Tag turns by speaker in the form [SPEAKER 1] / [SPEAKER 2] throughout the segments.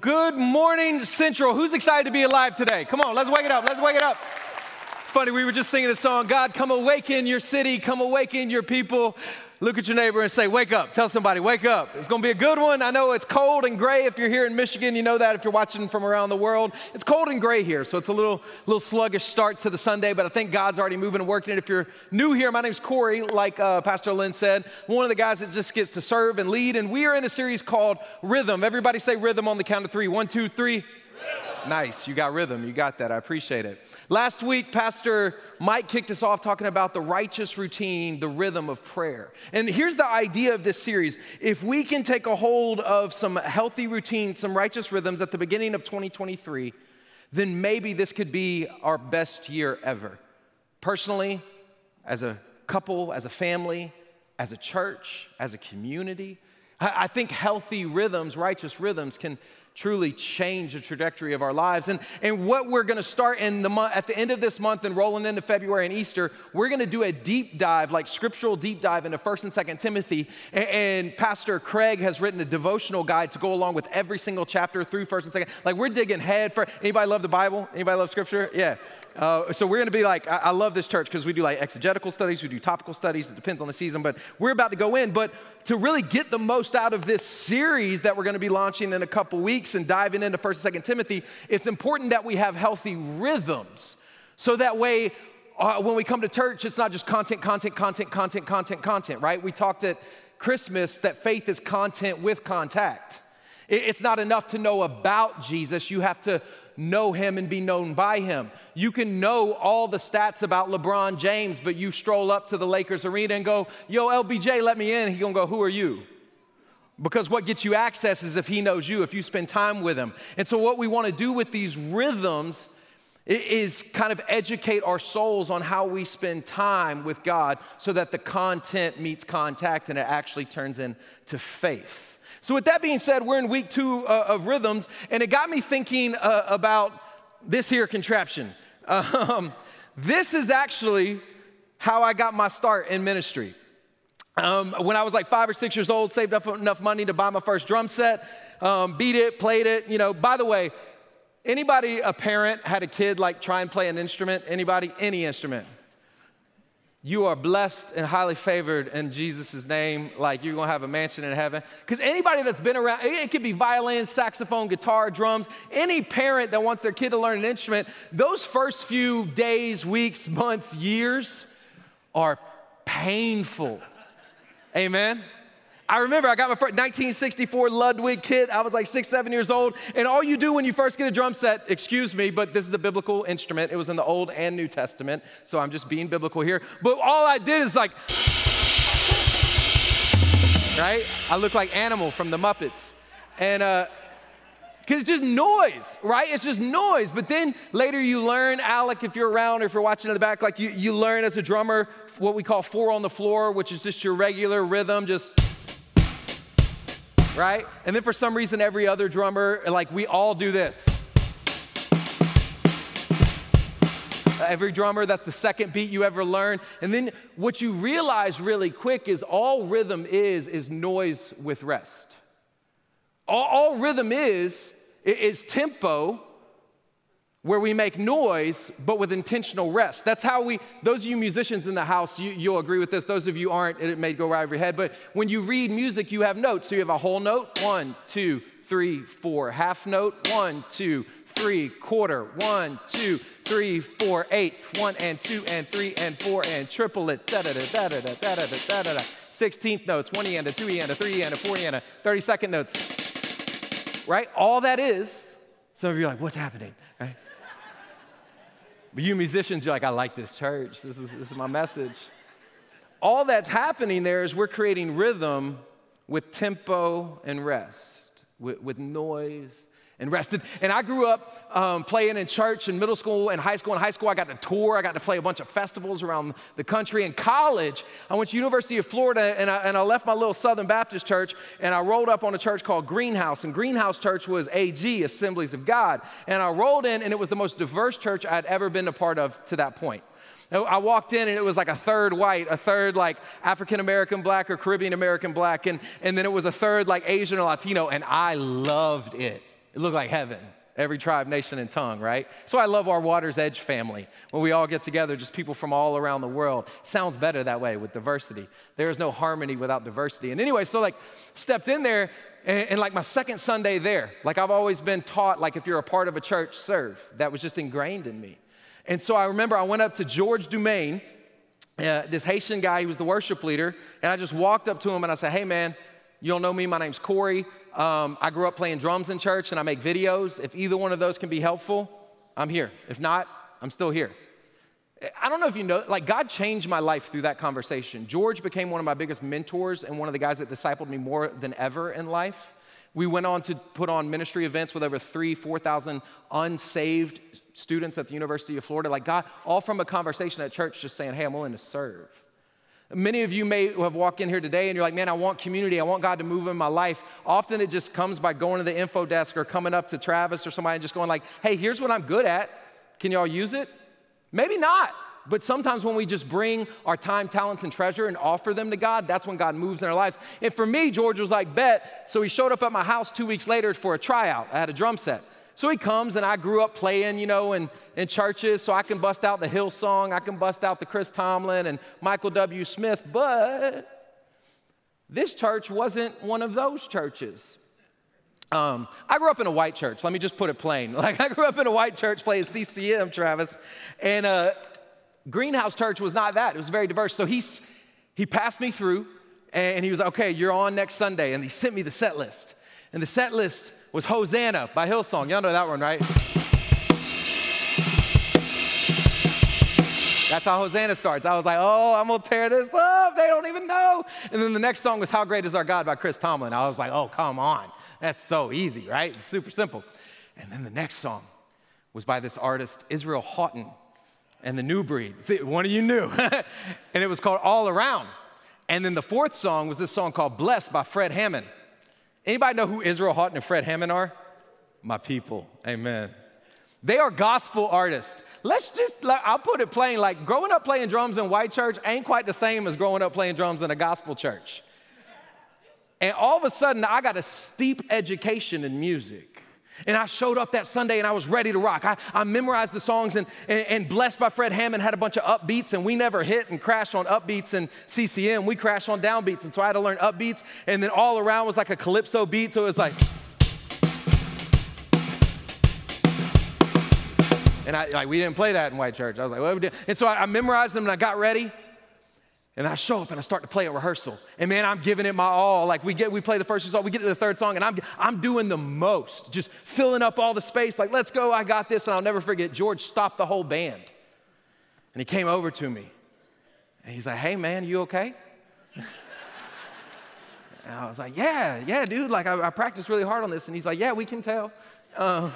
[SPEAKER 1] Good morning, Central. Who's excited to be alive today? Come on, let's wake it up. Let's wake it up. It's funny, we were just singing a song God, come awaken your city, come awaken your people. Look at your neighbor and say, Wake up. Tell somebody, Wake up. It's going to be a good one. I know it's cold and gray. If you're here in Michigan, you know that. If you're watching from around the world, it's cold and gray here. So it's a little, little sluggish start to the Sunday, but I think God's already moving and working it. If you're new here, my name's Corey, like uh, Pastor Lynn said, one of the guys that just gets to serve and lead. And we are in a series called Rhythm. Everybody say rhythm on the count of three. One, two, three. Rhythm. Nice. You got rhythm. You got that. I appreciate it. Last week, Pastor Mike kicked us off talking about the righteous routine, the rhythm of prayer. And here's the idea of this series if we can take a hold of some healthy routines, some righteous rhythms at the beginning of 2023, then maybe this could be our best year ever. Personally, as a couple, as a family, as a church, as a community, I think healthy rhythms, righteous rhythms, can truly change the trajectory of our lives. And, and what we're gonna start in the month, at the end of this month and rolling into February and Easter, we're gonna do a deep dive, like scriptural deep dive into 1st and 2nd Timothy. And, and, Pastor Craig has written a devotional guide to go along with every single chapter through 1st and 2nd. Like we're digging head for, anybody love the Bible? Anybody love scripture? Yeah. Uh, so we're going to be like, I, I love this church because we do like exegetical studies, we do topical studies. It depends on the season, but we're about to go in. But to really get the most out of this series that we're going to be launching in a couple weeks and diving into First and Second Timothy, it's important that we have healthy rhythms, so that way. Uh, when we come to church, it's not just content, content, content, content, content, content, right? We talked at Christmas that faith is content with contact. It's not enough to know about Jesus, you have to know him and be known by him. You can know all the stats about LeBron James, but you stroll up to the Lakers arena and go, Yo, LBJ, let me in. He gonna go, Who are you? Because what gets you access is if he knows you, if you spend time with him. And so, what we wanna do with these rhythms is kind of educate our souls on how we spend time with God so that the content meets contact and it actually turns into faith. So, with that being said, we're in week two uh, of rhythms, and it got me thinking uh, about this here contraption. Um, this is actually how I got my start in ministry. Um, when I was like five or six years old, saved up enough money to buy my first drum set, um, beat it, played it. You know, by the way, anybody a parent had a kid like try and play an instrument? Anybody? Any instrument? You are blessed and highly favored in Jesus' name, like you're gonna have a mansion in heaven. Because anybody that's been around, it could be violin, saxophone, guitar, drums, any parent that wants their kid to learn an instrument, those first few days, weeks, months, years are painful. Amen? I remember I got my first 1964 Ludwig kit. I was like six, seven years old. And all you do when you first get a drum set, excuse me, but this is a biblical instrument. It was in the Old and New Testament. So I'm just being biblical here. But all I did is like, right? I look like Animal from the Muppets. And, uh, because it's just noise, right? It's just noise. But then later you learn, Alec, if you're around or if you're watching in the back, like you, you learn as a drummer what we call four on the floor, which is just your regular rhythm, just right? And then for some reason, every other drummer, like we all do this. Every drummer, that's the second beat you ever learn. And then what you realize really quick is all rhythm is, is noise with rest. All, all rhythm is, is tempo where we make noise but with intentional rest. That's how we, those of you musicians in the house, you, will agree with this. Those of you aren't, it may go right over your head. But when you read music, you have notes. So you have a whole note one, two, three, four. Half note one, two, three. Quarter one, two, three, four. Eighth one and two and three and four and triplets. Da da da da da da da da da da da. Sixteenth notes, one and a two and a three and a four and a thirty second notes. Right? All that is. Some of you are like, what's happening? Right? But you musicians, you're like, I like this church. This is, this is my message. All that's happening there is we're creating rhythm with tempo and rest, with, with noise and rested. And I grew up um, playing in church in middle school and high school. In high school, I got to tour. I got to play a bunch of festivals around the country. In college, I went to University of Florida and I, and I left my little Southern Baptist church and I rolled up on a church called Greenhouse. And Greenhouse Church was AG, Assemblies of God. And I rolled in and it was the most diverse church I'd ever been a part of to that point. I walked in and it was like a third white, a third like African American black or Caribbean American black, and, and then it was a third like Asian or Latino, and I loved it. It looked like heaven. Every tribe, nation, and tongue, right? So I love our Water's Edge family. When we all get together, just people from all around the world. Sounds better that way with diversity. There is no harmony without diversity. And anyway, so like stepped in there and, and, like my second Sunday there, like I've always been taught, like if you're a part of a church, serve. That was just ingrained in me. And so I remember I went up to George Dumaine, uh, this Haitian guy, he was the worship leader, and I just walked up to him and I said, Hey man, you don't know me, my name's Corey. Um, I grew up playing drums in church and I make videos. If either one of those can be helpful, I'm here. If not, I'm still here. I don't know if you know, like God changed my life through that conversation. George became one of my biggest mentors and one of the guys that discipled me more than ever in life. We went on to put on ministry events with over three, 4,000 unsaved students at the University of Florida. Like God, all from a conversation at church just saying, hey, I'm willing to serve. Many of you may have walked in here today and you're like, man, I want community. I want God to move in my life. Often it just comes by going to the info desk or coming up to Travis or somebody and just going like, hey, here's what I'm good at. Can y'all use it? Maybe not. But sometimes when we just bring our time, talents, and treasure and offer them to God, that's when God moves in our lives. And for me, George was like, bet. So he showed up at my house two weeks later for a tryout. I had a drum set. So he comes, and I grew up playing, you know, in, in churches, so I can bust out the Hillsong, I can bust out the Chris Tomlin and Michael W. Smith, but this church wasn't one of those churches. Um, I grew up in a white church. Let me just put it plain. Like I grew up in a white church playing CCM, Travis, and uh, Greenhouse Church was not that. It was very diverse. So he he passed me through, and he was like, okay. You're on next Sunday, and he sent me the set list. And the set list was Hosanna by Hillsong. Y'all know that one, right? That's how Hosanna starts. I was like, oh, I'm gonna tear this up. They don't even know. And then the next song was How Great Is Our God by Chris Tomlin. I was like, oh, come on. That's so easy, right? It's super simple. And then the next song was by this artist, Israel Houghton, and the new breed. See, one of you knew. and it was called All Around. And then the fourth song was this song called Blessed by Fred Hammond. Anybody know who Israel Houghton and Fred Hammond are? My people. Amen. They are gospel artists. Let's just, I'll put it plain like growing up playing drums in white church ain't quite the same as growing up playing drums in a gospel church. And all of a sudden, I got a steep education in music. And I showed up that Sunday and I was ready to rock. I, I memorized the songs, and, and, and, Blessed by Fred Hammond had a bunch of upbeats, and we never hit and crashed on upbeats and CCM. We crashed on downbeats. And so I had to learn upbeats, and then all around was like a calypso beat. So it was like, and I, like, we didn't play that in white church. I was like, what And so I, I memorized them and I got ready. And I show up and I start to play a rehearsal. And man, I'm giving it my all. Like we get, we play the first song, we get to the third song, and I'm, I'm doing the most, just filling up all the space. Like, let's go, I got this. And I'll never forget, George stopped the whole band. And he came over to me. And he's like, hey man, you okay? and I was like, yeah, yeah, dude. Like I, I, practiced really hard on this. And he's like, yeah, we can tell. Uh,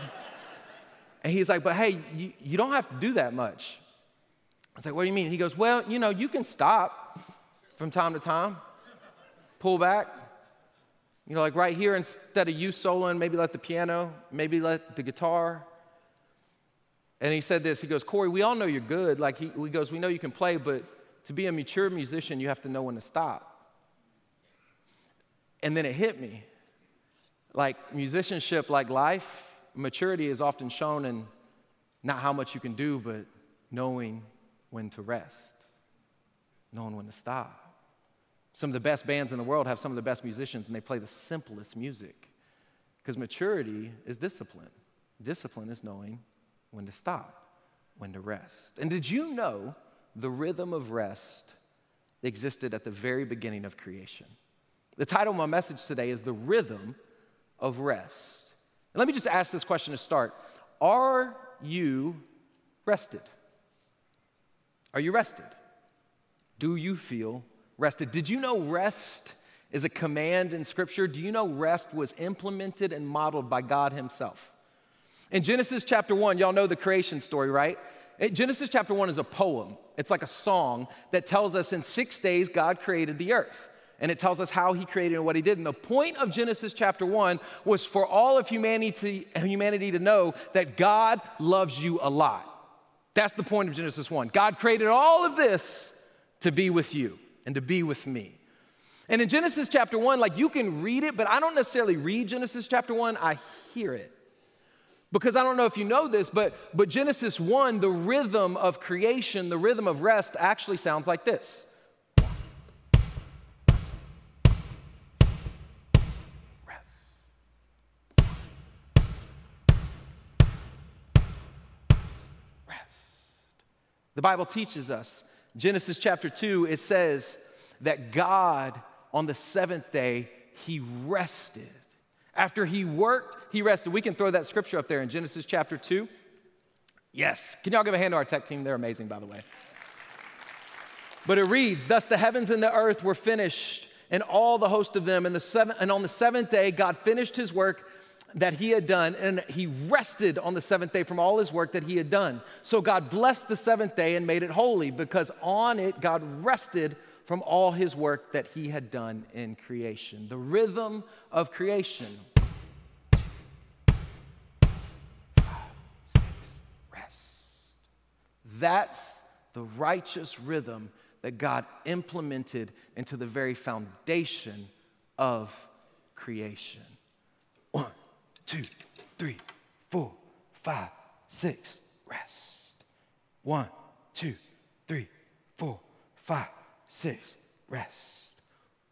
[SPEAKER 1] and he's like, but hey, you, you don't have to do that much. I was like, what do you mean? He goes, well, you know, you can stop from time to time, pull back. You know, like right here, instead of you soloing, maybe let the piano, maybe let the guitar. And he said this, he goes, Corey, we all know you're good. Like he, he goes, we know you can play, but to be a mature musician, you have to know when to stop. And then it hit me. Like musicianship, like life, maturity is often shown in not how much you can do, but knowing when to rest, knowing when to stop. Some of the best bands in the world have some of the best musicians, and they play the simplest music. Because maturity is discipline. Discipline is knowing when to stop, when to rest. And did you know the rhythm of rest existed at the very beginning of creation? The title of my message today is The Rhythm of Rest. And let me just ask this question to start Are you rested? Are you rested? Do you feel rested. Did you know rest is a command in Scripture? Do you know rest was implemented and modeled by God Himself? In Genesis chapter 1, y'all know the creation story, right? Genesis chapter 1 is a poem. It's like a song that tells us in six days God created the earth. And it tells us how he created and what he did. And the point of Genesis chapter 1 was for all of humanity, humanity to know that God loves you a lot. That's the point of Genesis 1. God created all of this to be with you and to be with me. And in Genesis chapter 1, like you can read it, but I don't necessarily read Genesis chapter 1, I hear it. Because I don't know if you know this, but, but Genesis 1, the rhythm of creation, the rhythm of rest actually sounds like this. The Bible teaches us, Genesis chapter 2, it says that God on the seventh day, he rested. After he worked, he rested. We can throw that scripture up there in Genesis chapter 2. Yes. Can y'all give a hand to our tech team? They're amazing, by the way. But it reads, Thus the heavens and the earth were finished, and all the host of them. And, the seven, and on the seventh day, God finished his work that he had done, and he rested on the seventh day from all his work that he had done. So God blessed the seventh day and made it holy, because on it God rested from all his work that he had done in creation. The rhythm of creation. rest. That's the righteous rhythm that God implemented into the very foundation of creation. One, two, three, four, five, six, rest. One, two, three, four, five, six, rest.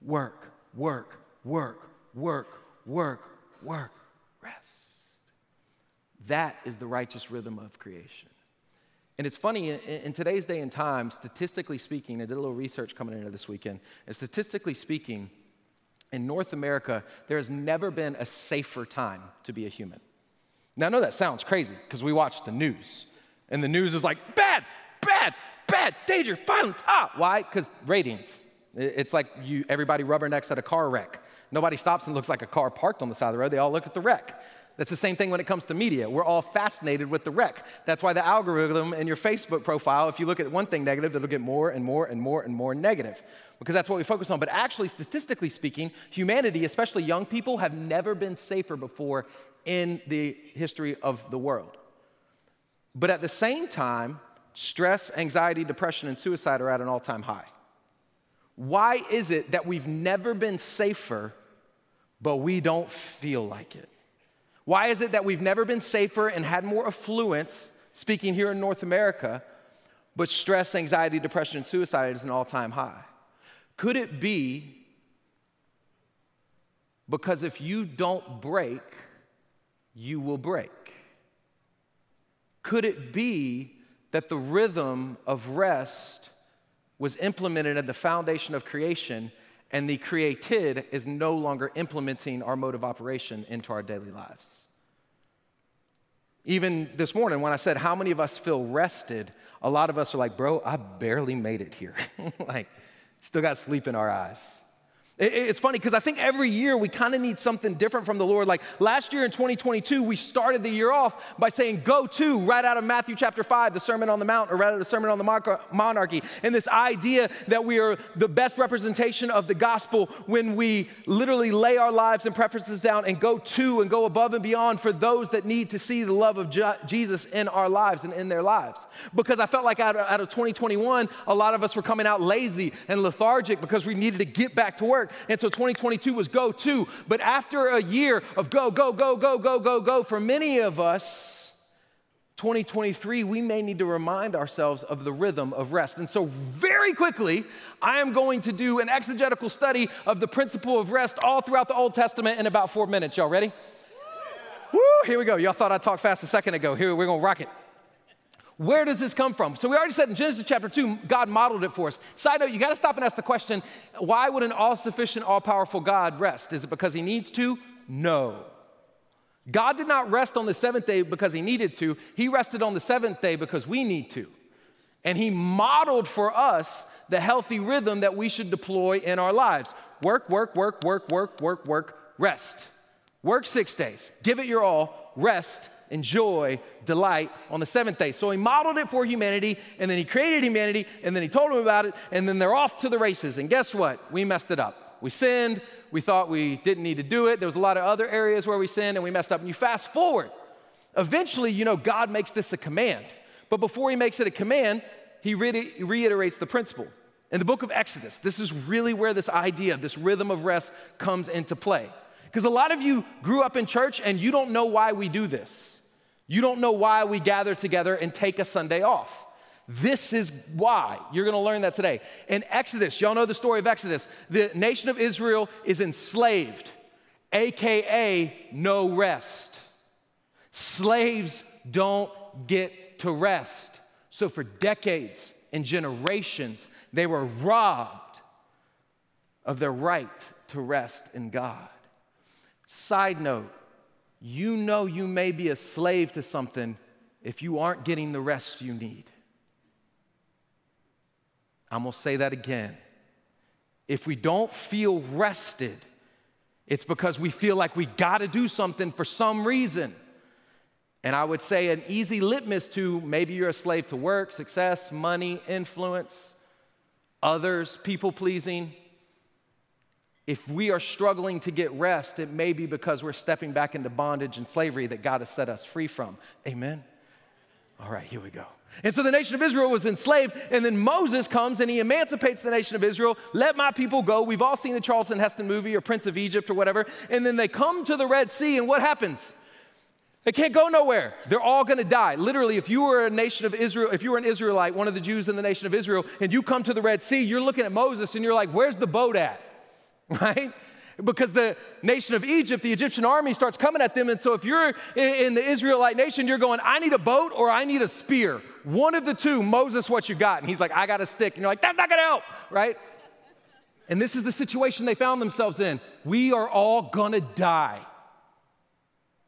[SPEAKER 1] Work, work, work, work, work, work, rest. That is the righteous rhythm of creation. And it's funny, in, today's day and time, statistically speaking, I did a little research coming into this weekend, and statistically speaking, in North America, there has never been a safer time to be a human. Now, I know that sounds crazy because we watch the news, and the news is like, bad, bad, bad, danger, violence, ah. Why? Because ratings. It's like you, everybody rubbernecks at a car wreck. Nobody stops and looks like a car parked on the side of the road. They all look at the wreck. That's the same thing when it comes to media. We're all fascinated with the wreck. That's why the algorithm in your Facebook profile, if you look at one thing negative, it'll get more and more and more and more negative because that's what we focus on. But actually, statistically speaking, humanity, especially young people, have never been safer before in the history of the world. But at the same time, stress, anxiety, depression, and suicide are at an all time high. Why is it that we've never been safer, but we don't feel like it? Why is it that we've never been safer and had more affluence, speaking here in North America, but stress, anxiety, depression, and suicide is an all time high? Could it be because if you don't break, you will break? Could it be that the rhythm of rest was implemented at the foundation of creation and the created is no longer implementing our mode of operation into our daily lives? Even this morning, when I said, How many of us feel rested? A lot of us are like, Bro, I barely made it here. like, Still got sleep in our eyes. It's funny because I think every year we kind of need something different from the Lord. Like last year in 2022, we started the year off by saying, Go to, right out of Matthew chapter 5, the Sermon on the Mount, or rather the Sermon on the Monarchy. And this idea that we are the best representation of the gospel when we literally lay our lives and preferences down and go to and go above and beyond for those that need to see the love of Jesus in our lives and in their lives. Because I felt like out of, 2021, a lot of us were coming out lazy and lethargic because we needed to get back to work And so 2022 was go to. But after a year of go, go, go, go, go, go, go, for many of us, 2023, we may need to remind ourselves of the rhythm of rest. And so, very quickly, I am going to do an exegetical study of the principle of rest all throughout the Old Testament in about four minutes. Y'all ready? Woo, here we go. Y'all thought I talked fast a second ago. Here, we're gonna rock it. Where does this come from? So we already said in Genesis chapter 2, God modeled it for us. Side note, you got to stop and ask the question why would an all sufficient, all powerful God rest? Is it because he needs to? No. God did not rest on the seventh day because he needed to, he rested on the seventh day because we need to. And he modeled for us the healthy rhythm that we should deploy in our lives work, work, work, work, work, work, work, rest. Work six days, give it your all, rest, enjoy, delight on the seventh day. So he modeled it for humanity, and then he created humanity, and then he told them about it, and then they're off to the races. And guess what? We messed it up. We sinned. We thought we didn't need to do it. There was a lot of other areas where we sinned and we messed up. And you fast forward. Eventually, you know, God makes this a command. But before he makes it a command, he re- reiterates the principle. In the book of Exodus, this is really where this idea, this rhythm of rest comes into play. Because a lot of you grew up in church and you don't know why we do this. You don't know why we gather together and take a Sunday off. This is why. You're gonna learn that today. In Exodus, y'all know the story of Exodus. The nation of Israel is enslaved, AKA no rest. Slaves don't get to rest. So for decades and generations, they were robbed of their right to rest in God. Side note, you know you may be a slave to something if you aren't getting the rest you need. I'm gonna say that again. If we don't feel rested, it's because we feel like we gotta do something for some reason. And I would say an easy litmus to maybe you're a slave to work, success, money, influence, others, people pleasing. If we are struggling to get rest, it may be because we're stepping back into bondage and slavery that God has set us free from. Amen? All right, here we go. And so the nation of Israel was enslaved, and then Moses comes and he emancipates the nation of Israel. Let my people go. We've all seen the Charlton Heston movie or Prince of Egypt or whatever. And then they come to the Red Sea, and what happens? They can't go nowhere. They're all gonna die. Literally, if you were a nation of Israel, if you were an Israelite, one of the Jews in the nation of Israel, and you come to the Red Sea, you're looking at Moses and you're like, where's the boat at? Right? Because the nation of Egypt, the Egyptian army starts coming at them. And so if you're in the Israelite nation, you're going, I need a boat or I need a spear. One of the two, Moses, what you got? And he's like, I got a stick. And you're like, that's not gonna help, right? And this is the situation they found themselves in. We are all gonna die.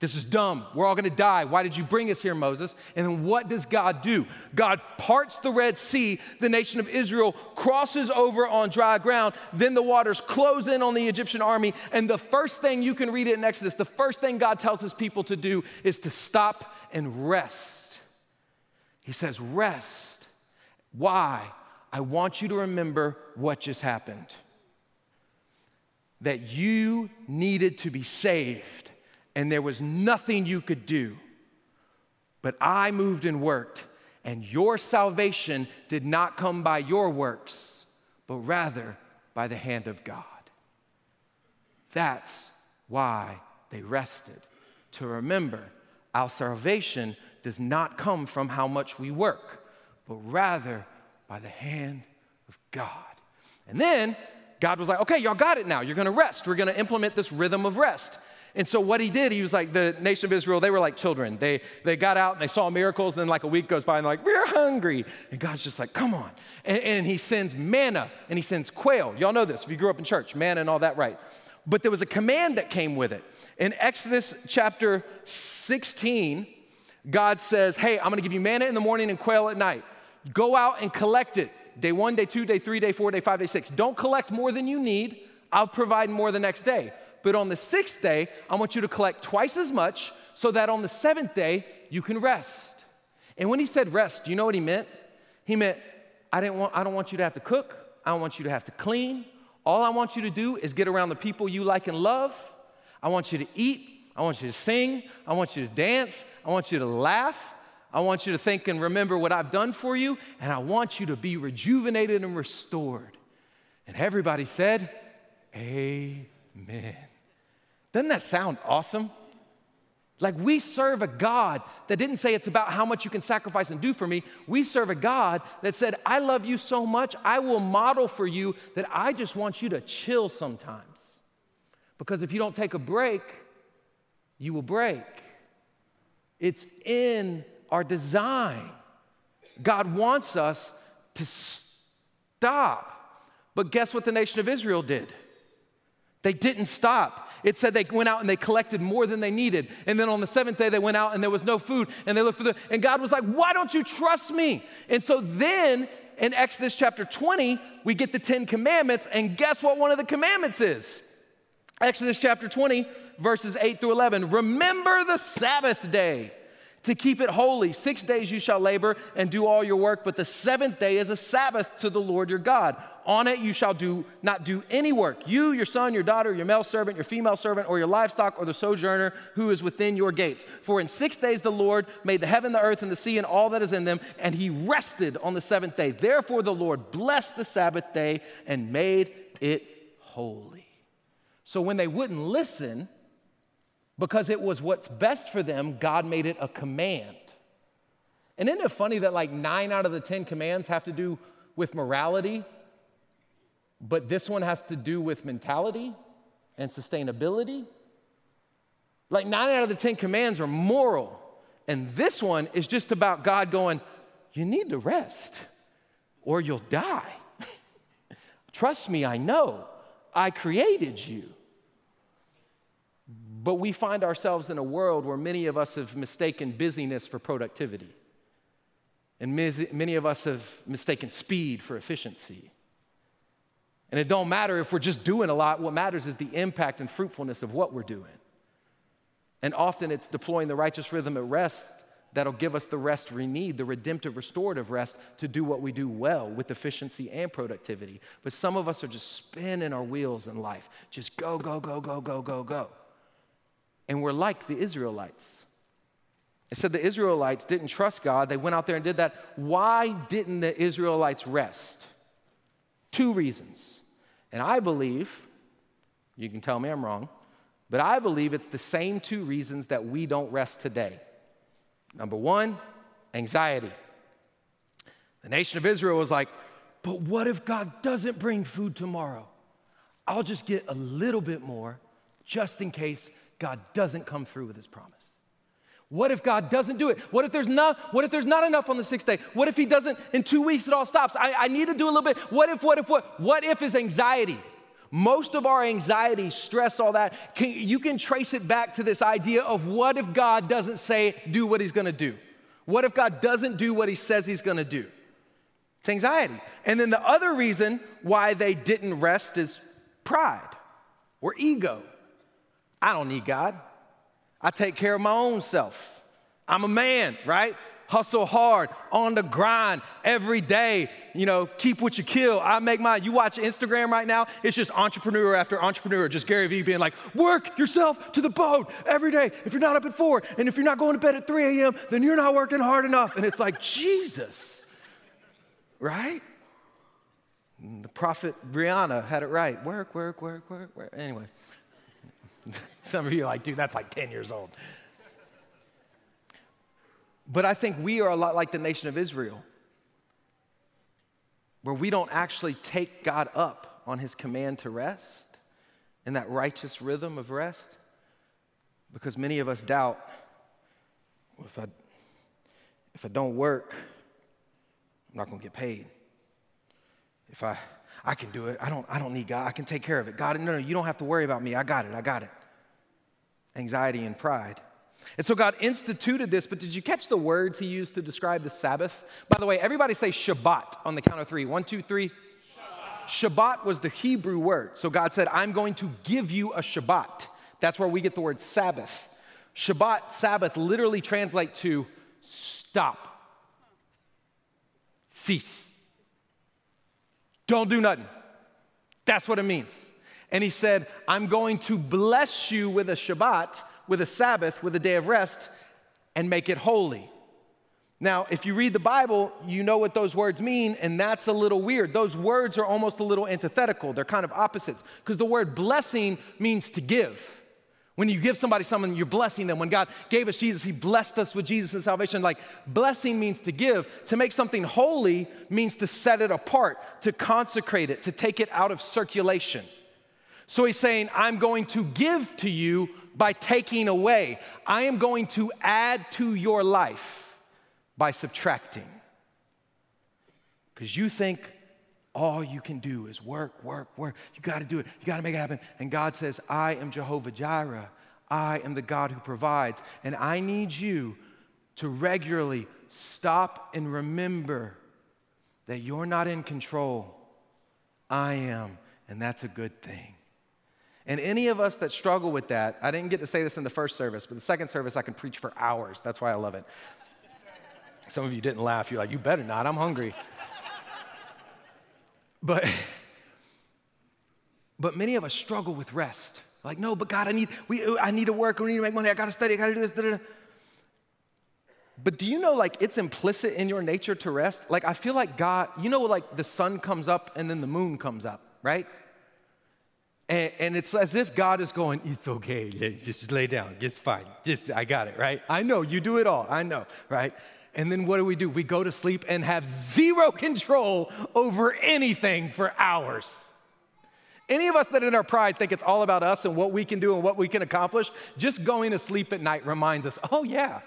[SPEAKER 1] This is dumb. We're all gonna die. Why did you bring us here, Moses? And then what does God do? God parts the Red Sea. The nation of Israel crosses over on dry ground. Then the waters close in on the Egyptian army. And the first thing you can read it in Exodus, the first thing God tells his people to do is to stop and rest. He says, Rest. Why? I want you to remember what just happened. That you needed to be saved and there was nothing you could do. But I moved and worked, and your salvation did not come by your works, but rather by the hand of God. That's why they rested. To remember, our salvation does not come from how much we work, but rather by the hand of God. And then God was like, okay, y'all got it now. You're gonna rest. We're gonna implement this rhythm of rest. And so what he did, he was like, the nation of Israel, they were like children. They, they got out and they saw miracles, and then like a week goes by and they're like, we're hungry. And God's just like, come on. And, and he sends manna and he sends quail. Y'all know this if you grew up in church, manna and all that, right? But there was a command that came with it. In Exodus chapter 16, God says, hey, I'm gonna give you manna in the morning and quail at night. Go out and collect it. Day one, day two, day three, day four, day five, day six. Don't collect more than you need. I'll provide more the next day. But on the sixth day, I want you to collect twice as much so that on the seventh day, you can rest. And when he said rest, do you know what he meant? He meant, I, didn't want, I don't want you to have to cook, I don't want you to have to clean. All I want you to do is get around the people you like and love. I want you to eat. I want you to sing. I want you to dance. I want you to laugh. I want you to think and remember what I've done for you. And I want you to be rejuvenated and restored. And everybody said, Amen. Doesn't that sound awesome? Like we serve a God that didn't say it's about how much you can sacrifice and do for me. We serve a God that said, I love you so much, I will model for you that I just want you to chill sometimes. Because if you don't take a break, you will break. It's in our design. God wants us to stop. But guess what the nation of Israel did? They didn't stop. It said they went out and they collected more than they needed. And then on the seventh day, they went out and there was no food. And they looked for the, and God was like, Why don't you trust me? And so then in Exodus chapter 20, we get the Ten Commandments. And guess what one of the commandments is? Exodus chapter 20, verses 8 through 11. Remember the Sabbath day to keep it holy. Six days you shall labor and do all your work, but the seventh day is a Sabbath to the Lord your God. On it you shall do not do any work. You, your son, your daughter, your male servant, your female servant, or your livestock, or the sojourner who is within your gates. For in six days the Lord made the heaven, the earth, and the sea, and all that is in them, and he rested on the seventh day. Therefore the Lord blessed the Sabbath day and made it holy. So when they wouldn't listen, because it was what's best for them, God made it a command. And isn't it funny that like nine out of the 10 commands have to do with morality, but this one has to do with mentality and sustainability? Like nine out of the 10 commands are moral, and this one is just about God going, You need to rest or you'll die. Trust me, I know. I created you. But we find ourselves in a world where many of us have mistaken busyness for productivity. And many of us have mistaken speed for efficiency. And it don't matter if we're just doing a lot, what matters is the impact and fruitfulness of what we're doing. And often it's deploying the righteous rhythm at rest that'll give us the rest we need, the redemptive, restorative rest to do what we do well with efficiency and productivity. But some of us are just spinning our wheels in life, just go, go, go, go, go, go, go. And we're like the Israelites. It said the Israelites didn't trust God. They went out there and did that. Why didn't the Israelites rest? Two reasons. And I believe, you can tell me I'm wrong, but I believe it's the same two reasons that we don't rest today. Number one, anxiety. The nation of Israel was like, but what if God doesn't bring food tomorrow? I'll just get a little bit more just in case God doesn't come through with his promise. What if God doesn't do it? What if there's not, what if there's not enough on the sixth day? What if he doesn't, in two weeks it all stops? I, I need to do a little bit. What if, what if, what? What if is anxiety? Most of our anxiety, stress, all that, can, you can trace it back to this idea of what if God doesn't say, do what he's gonna do? What if God doesn't do what he says he's gonna do? It's anxiety. And then the other reason why they didn't rest is pride or ego. I don't need God. I take care of my own self. I'm a man, right? Hustle hard, on the grind every day. You know, keep what you kill. I make mine. You watch Instagram right now, it's just entrepreneur after entrepreneur, just Gary Vee being like, work yourself to the bone every day. If you're not up at four, and if you're not going to bed at 3 a.m., then you're not working hard enough. And it's like, Jesus, right? The prophet Rihanna had it right. Work, work, work, work, work. Anyway. Some of you are like, dude, that's like 10 years old. But I think we are a lot like the nation of Israel, where we don't actually take God up on his command to rest in that righteous rhythm of rest, because many of us doubt well, if, I, if I don't work, I'm not going to get paid. If I, I can do it. I don't, I don't need God. I can take care of it. God, no, no, you don't have to worry about me. I got it. I got it anxiety, and pride. And so God instituted this, but did you catch the words he used to describe the Sabbath? By the way, everybody say Shabbat on the count of three. One, two, three. Shabbat. Shabbat was the Hebrew word. So God said, I'm going to give you a Shabbat. That's where we get the word Sabbath. Shabbat, Sabbath, literally translate to stop, cease. Don't do nothing. That's what it means. And he said, I'm going to bless you with a Shabbat, with a Sabbath, with a day of rest, and make it holy. Now, if you read the Bible, you know what those words mean, and that's a little weird. Those words are almost a little antithetical, they're kind of opposites, because the word blessing means to give. When you give somebody something, you're blessing them. When God gave us Jesus, He blessed us with Jesus and salvation. Like, blessing means to give. To make something holy means to set it apart, to consecrate it, to take it out of circulation. So he's saying, I'm going to give to you by taking away. I am going to add to your life by subtracting. Because you think all you can do is work, work, work. You got to do it. You got to make it happen. And God says, I am Jehovah Jireh. I am the God who provides. And I need you to regularly stop and remember that you're not in control. I am. And that's a good thing. And any of us that struggle with that, I didn't get to say this in the first service, but the second service I can preach for hours. That's why I love it. Some of you didn't laugh. You're like, you better not. I'm hungry. but, but many of us struggle with rest. Like, no, but God, I need, we, I need to work. We need to make money. I got to study. I got to do this. Da, da, da. But do you know, like, it's implicit in your nature to rest? Like, I feel like God, you know, like the sun comes up and then the moon comes up, right? And, and, it's as if God is going, it's okay, just lay down, it's fine, just, I got it, right? I know, you do it all, I know, right? And then what do we do? We go to sleep and have zero control over anything for hours. Any of us that in our pride think it's all about us and what we can do and what we can accomplish, just going to sleep at night reminds us, oh yeah,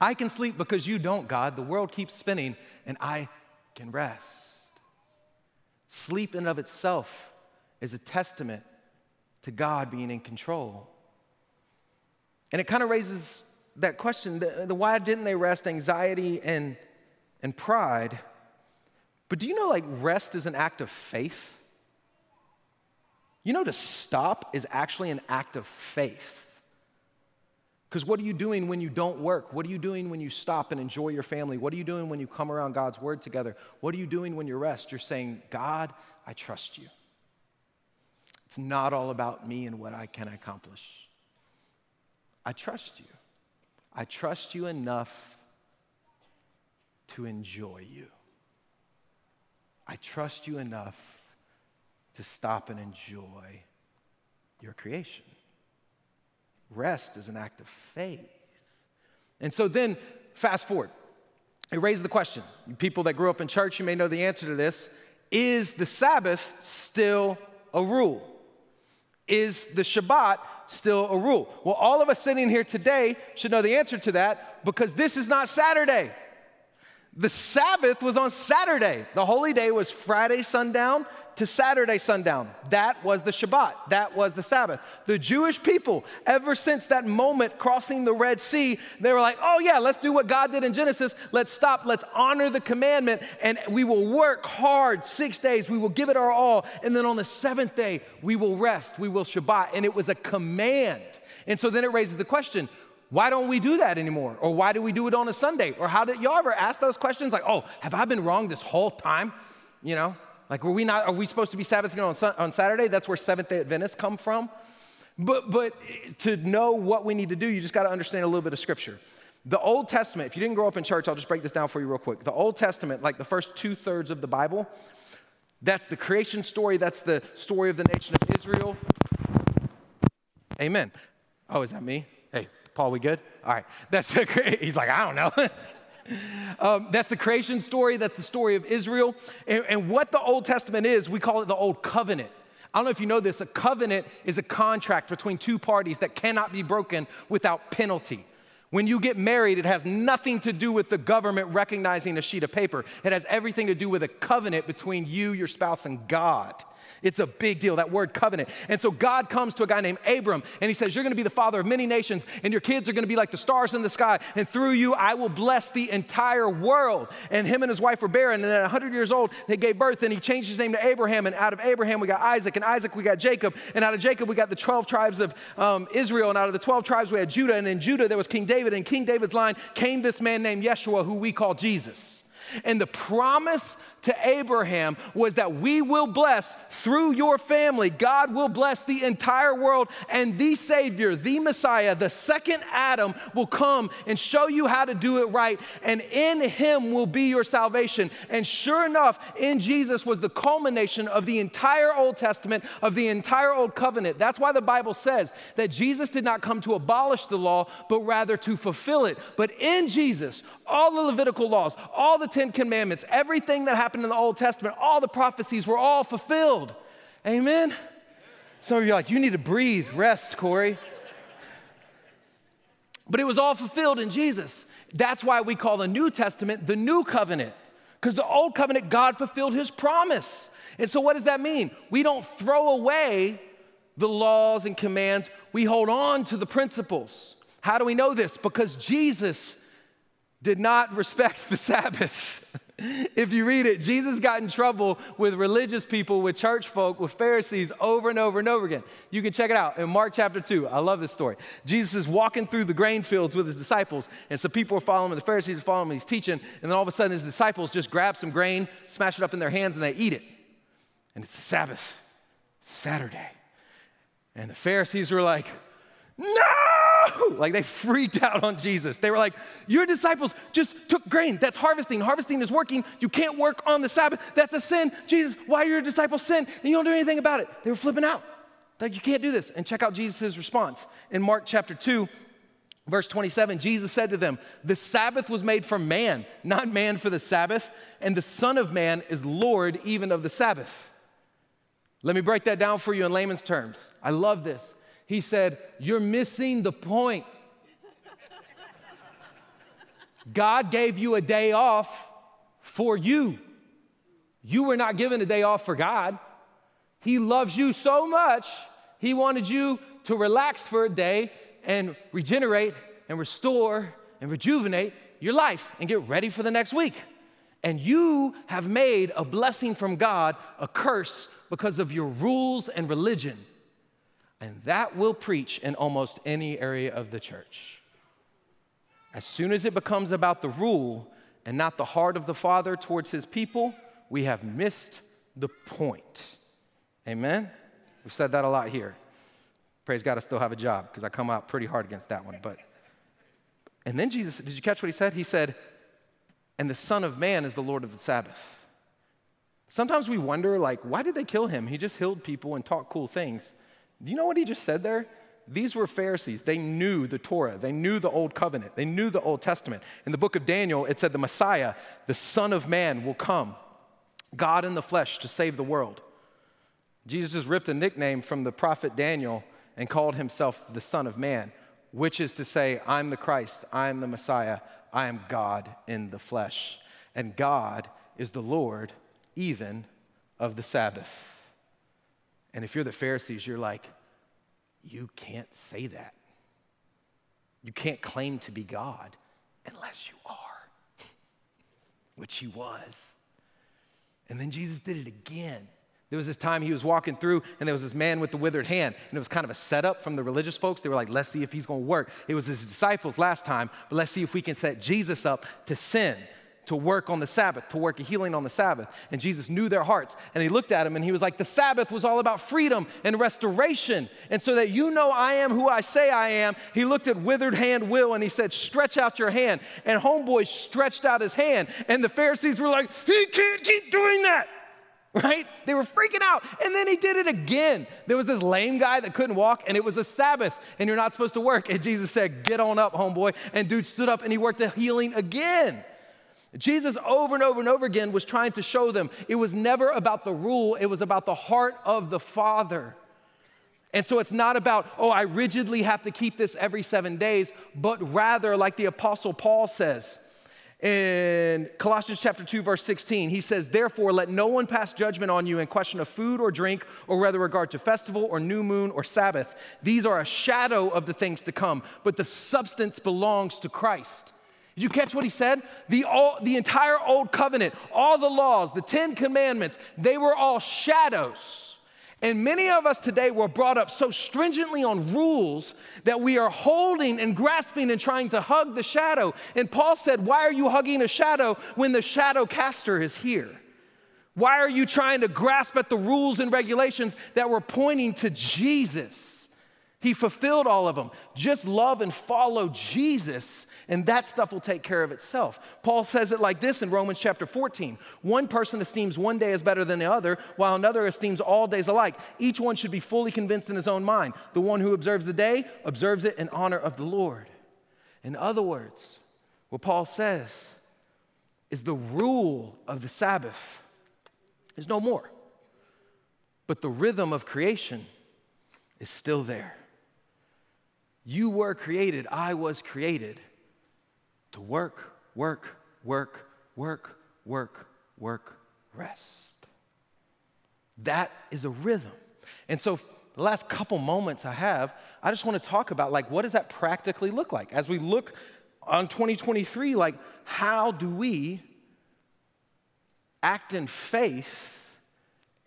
[SPEAKER 1] I can sleep because you don't, God. The world keeps spinning and I can rest. Sleep in and of itself is a testament to God being in control. And it kind of raises that question the, the, why didn't they rest anxiety and, and pride? But do you know, like, rest is an act of faith? You know, to stop is actually an act of faith. Because what are you doing when you don't work? What are you doing when you stop and enjoy your family? What are you doing when you come around God's word together? What are you doing when you rest? You're saying, God, I trust you. It's not all about me and what I can accomplish. I trust you. I trust you enough to enjoy you. I trust you enough to stop and enjoy your creation. Rest is an act of faith. And so then, fast forward. It raised the question. People that grew up in church, you may know the answer to this. Is the Sabbath still a rule? Is the Shabbat still a rule? Well, all of us sitting here today should know the answer to that because this is not Saturday. The Sabbath was on Saturday. The holy day was Friday sundown to Saturday sundown. That was the Shabbat. That was the Sabbath. The Jewish people, ever since that moment crossing the Red Sea, they were like, oh, yeah, let's do what God did in Genesis. Let's stop. Let's honor the commandment. And we will work hard six days. We will give it our all. And then on the seventh day, we will rest. We will Shabbat. And it was a command. And so then it raises the question why don't we do that anymore? Or why do we do it on a Sunday? Or how did y'all ever ask those questions? Like, oh, have I been wrong this whole time? You know, like, were we not, are we supposed to be Sabbathing on, on Saturday? That's where Seventh day Adventists come from. But, but to know what we need to do, you just got to understand a little bit of scripture. The Old Testament, if you didn't grow up in church, I'll just break this down for you real quick. The Old Testament, like the first two thirds of the Bible, that's the creation story, that's the story of the nation of Israel. Amen. Oh, is that me? Hey, Paul, we good? All right. That's the, he's like, I don't know. Um, that's the creation story, that's the story of Israel. And, and what the Old Testament is, we call it the Old Covenant. I don't know if you know this, a covenant is a contract between two parties that cannot be broken without penalty. When you get married, it has nothing to do with the government recognizing a sheet of paper. It has everything to do with a covenant between you, your spouse, and God. It's a big deal, that word covenant. And so God comes to a guy named Abram and he says, You're gonna be the father of many nations, and your kids are gonna be like the stars in the sky, and through you I will bless the entire world. And him and his wife were barren, and then at 100 years old, they gave birth, and he changed his name to Abraham. And out of Abraham, we got Isaac, and Isaac, we got Jacob, and out of Jacob, we got the 12 tribes of um, Israel, and out of the 12 tribes, we had Judah, and in Judah, there was King David, and King David's line came this man named Yeshua, who we call Jesus. And the promise to Abraham was that we will bless through your family, God will bless the entire world, and the Savior, the Messiah, the second Adam, will come and show you how to do it right, and in Him will be your salvation. And sure enough, in Jesus was the culmination of the entire Old Testament, of the entire Old Covenant. That's why the Bible says that Jesus did not come to abolish the law, but rather to fulfill it. But in Jesus, all the Levitical laws, all the Ten Commandments, everything that happened in the Old Testament, all the prophecies were all fulfilled. Amen? Some of you are like, you need to breathe, rest, Corey. But it was all fulfilled in Jesus. That's why we call the New Testament the New Covenant, because the Old Covenant, God fulfilled His promise. And so, what does that mean? We don't throw away the laws and commands, we hold on to the principles. How do we know this? Because Jesus did not respect the Sabbath. if you read it, Jesus got in trouble with religious people, with church folk, with Pharisees over and over and over again. You can check it out in Mark chapter 2. I love this story. Jesus is walking through the grain fields with his disciples, and some people are following him, the Pharisees are following him, he's teaching, and then all of a sudden his disciples just grab some grain, smash it up in their hands, and they eat it. And it's the Sabbath, it's Saturday. And the Pharisees were like, No! Like they freaked out on Jesus. They were like, Your disciples just took grain. That's harvesting. Harvesting is working. You can't work on the Sabbath. That's a sin. Jesus, why are your disciples sin? And you don't do anything about it. They were flipping out. Like, you can't do this. And check out Jesus' response. In Mark chapter 2, Verse 27, Jesus said to them, The Sabbath was made for man, not man for the Sabbath, and the Son of Man is Lord even of the Sabbath. Let me break that down for you in layman's terms. I love this. He said, You're missing the point. God gave you a day off for you. You were not given a day off for God. He loves you so much, He wanted you to relax for a day and regenerate and restore and rejuvenate your life and get ready for the next week. And you have made a blessing from God a curse because of your rules and religion. And that will preach in almost any area of the church. As soon as it becomes about the rule and not the heart of the Father towards his people, we have missed the point. Amen? We've said that a lot here. Praise God, I still have a job because I come out pretty hard against that one. But and then Jesus, did you catch what he said? He said, "And the Son of Man is the Lord of the Sabbath." Sometimes we wonder, like, why did they kill him? He just healed people and taught cool things. Do you know what he just said there? These were Pharisees. They knew the Torah. They knew the Old Covenant. They knew the Old Testament. In the book of Daniel, it said the Messiah, the Son of Man, will come, God in the flesh to save the world. Jesus just ripped a nickname from the prophet Daniel and called himself the Son of Man, which is to say, I'm the Christ, I'm the Messiah, I am God in the flesh. And God is the Lord even of the Sabbath. And if you're the Pharisees, you're like, you can't say that. You can't claim to be God unless you are, which he was. And then Jesus did it again. There was this time he was walking through, and there was this man with the withered hand. And it was kind of a setup from the religious folks. They were like, let's see if he's going to work. It was his disciples last time, but let's see if we can set Jesus up to sin, to work on the Sabbath, to work a healing on the Sabbath. And Jesus knew their hearts. And he looked at him and he was like, the Sabbath was all about freedom and restoration. And so that you know I am who I say I am, he looked at withered hand Will and he said, stretch out your hand. And homeboy stretched out his hand. And the Pharisees were like, he can't keep doing that right? They were freaking out. And then he did it again. There was this lame guy that couldn't walk, and it was a Sabbath, and you're not supposed to work. And Jesus said, Get on up, homeboy. And dude stood up and he worked a healing again. Jesus, over and over and over again, was trying to show them it was never about the rule, it was about the heart of the Father. And so it's not about, oh, I rigidly have to keep this every seven days, but rather, like the Apostle Paul says, in Colossians chapter 2 verse 16 he says therefore let no one pass judgment on you in question of food or drink or whether regard to festival or new moon or sabbath these are a shadow of the things to come but the substance belongs to Christ did you catch what he said the all, the entire old covenant all the laws the 10 commandments they were all shadows and many of us today were brought up so stringently on rules that we are holding and grasping and trying to hug the shadow. And Paul said, Why are you hugging a shadow when the shadow caster is here? Why are you trying to grasp at the rules and regulations that were pointing to Jesus? He fulfilled all of them. Just love and follow Jesus, and that stuff will take care of itself. Paul says it like this in Romans chapter 14 One person esteems one day as better than the other, while another esteems all days alike. Each one should be fully convinced in his own mind. The one who observes the day observes it in honor of the Lord. In other words, what Paul says is the rule of the Sabbath is no more, but the rhythm of creation is still there. You were created, I was created to work, work, work, work, work, work, rest. That is a rhythm. And so, the last couple moments I have, I just want to talk about like what does that practically look like? As we look on 2023, like how do we act in faith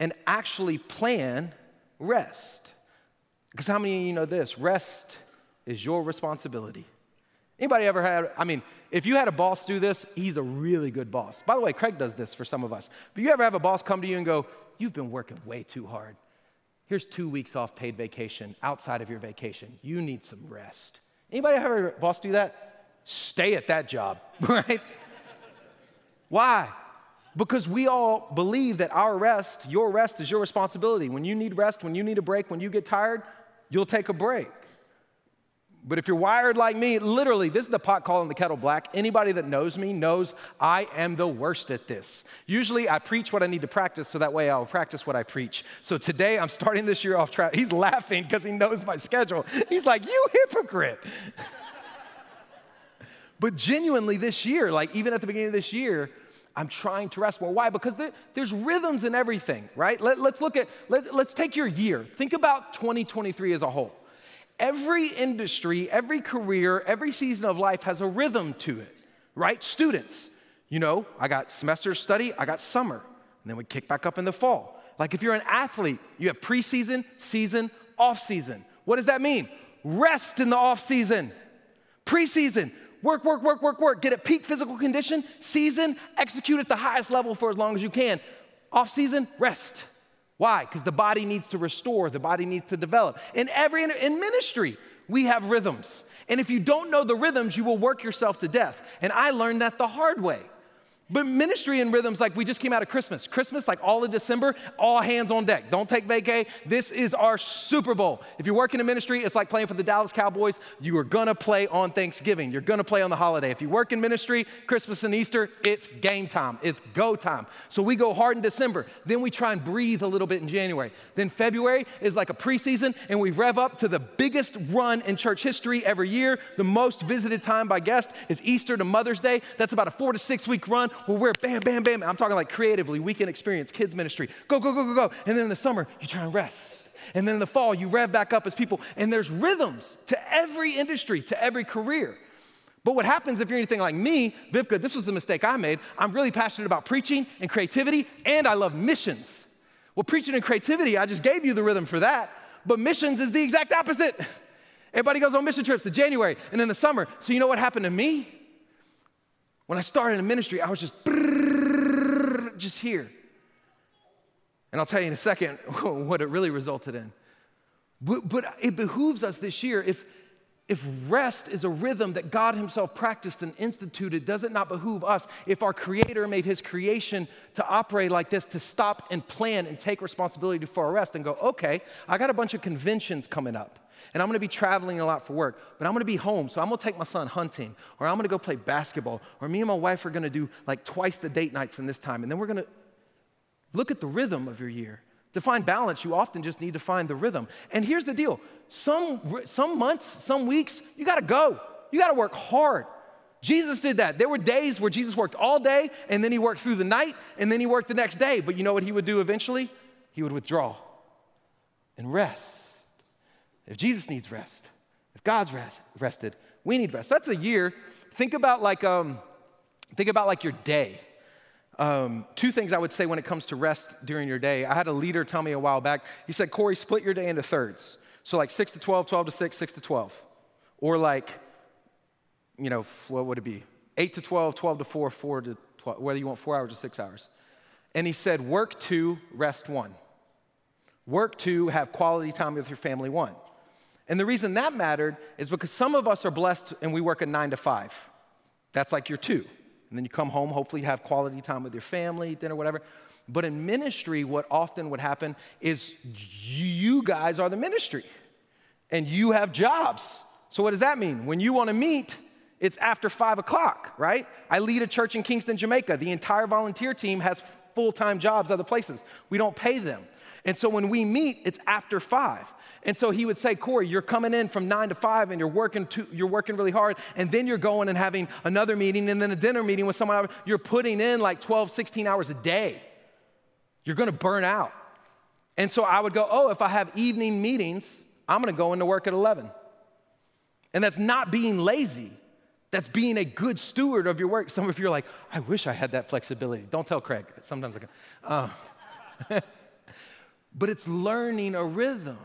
[SPEAKER 1] and actually plan rest? Because how many of you know this? Rest is your responsibility. Anybody ever had, I mean, if you had a boss do this, he's a really good boss. By the way, Craig does this for some of us. But you ever have a boss come to you and go, You've been working way too hard. Here's two weeks off paid vacation outside of your vacation. You need some rest. Anybody have a boss do that? Stay at that job, right? Why? Because we all believe that our rest, your rest, is your responsibility. When you need rest, when you need a break, when you get tired, you'll take a break. But if you're wired like me, literally, this is the pot calling the kettle black. Anybody that knows me knows I am the worst at this. Usually, I preach what I need to practice so that way I'll practice what I preach. So today, I'm starting this year off track. He's laughing because he knows my schedule. He's like, You hypocrite. but genuinely, this year, like even at the beginning of this year, I'm trying to rest more. Why? Because there, there's rhythms in everything, right? Let, us look at, let, let's take your year. Think about 2023 as a whole. Every industry, every career, every season of life has a rhythm to it, right? Students, you know, I got semester study, I got summer, and then we kick back up in the fall. Like if you're an athlete, you have preseason, season, off season. What does that mean? Rest in the off season. Preseason, work, work, work, work, work. Get at peak physical condition. Season, execute at the highest level for as long as you can. Off season, rest. Why? Because the body needs to restore, the body needs to develop. In every in ministry, we have rhythms. And if you don't know the rhythms, you will work yourself to death. And I learned that the hard way. But ministry and rhythms, like we just came out of Christmas. Christmas, like all of December, all hands on deck. Don't take vacay. This is our Super Bowl. If you're working in ministry, it's like playing for the Dallas Cowboys. You are gonna play on Thanksgiving. You're gonna play on the holiday. If you work in ministry, Christmas and Easter, it's game time. It's go time. So we go hard in December. Then we try and breathe a little bit in January. Then February is like a preseason, and we rev up to the biggest run in church history every year. The most visited time by guests is Easter to Mother's Day. That's about a four to six week run well, we're bam, bam, bam. I'm talking like creatively, weekend experience, kids ministry. Go, go, go, go, go. And then in the summer, you try and rest. And then in the fall, you rev back up as people. And there's rhythms to every industry, to every career. But what happens if you're anything like me, Vivka, this was the mistake I made. I'm really passionate about preaching and creativity, and I love missions. Well, preaching and creativity, I just gave you the rhythm for that. But missions is the exact opposite. Everybody goes on mission trips in January and in the summer. So you know what happened to me? When I started in ministry, I was just just here. And I'll tell you in a second what it really resulted in. But, but it behooves us this year if if rest is a rhythm that God Himself practiced and instituted, does it not behoove us, if our Creator made His creation to operate like this, to stop and plan and take responsibility for our rest and go, okay, I got a bunch of conventions coming up and I'm gonna be traveling a lot for work, but I'm gonna be home, so I'm gonna take my son hunting, or I'm gonna go play basketball, or me and my wife are gonna do like twice the date nights in this time, and then we're gonna look at the rhythm of your year. To find balance, you often just need to find the rhythm. And here's the deal some, some months, some weeks, you gotta go, you gotta work hard. Jesus did that. There were days where Jesus worked all day, and then he worked through the night, and then he worked the next day. But you know what he would do eventually? He would withdraw and rest. If Jesus needs rest, if God's rest, rested, we need rest. So that's a year. Think about like um, think about like your day. Um, two things I would say when it comes to rest during your day. I had a leader tell me a while back. He said, Corey, split your day into thirds. So like six to 12, 12 to six, six to 12. Or like, you know, what would it be? Eight to 12, 12 to four, four to 12, whether you want four hours or six hours. And he said, work two, rest one. Work two, have quality time with your family one. And the reason that mattered is because some of us are blessed and we work a nine to five. That's like your two. And then you come home, hopefully, you have quality time with your family, dinner, whatever. But in ministry, what often would happen is you guys are the ministry and you have jobs. So, what does that mean? When you want to meet, it's after five o'clock, right? I lead a church in Kingston, Jamaica. The entire volunteer team has full time jobs other places. We don't pay them. And so when we meet, it's after five. And so he would say, Corey, you're coming in from nine to five and you're working, to, you're working really hard. And then you're going and having another meeting and then a dinner meeting with someone. You're putting in like 12, 16 hours a day. You're gonna burn out. And so I would go, oh, if I have evening meetings, I'm gonna go into work at 11. And that's not being lazy. That's being a good steward of your work. Some of you are like, I wish I had that flexibility. Don't tell Craig. Sometimes I go, uh. but it's learning a rhythm.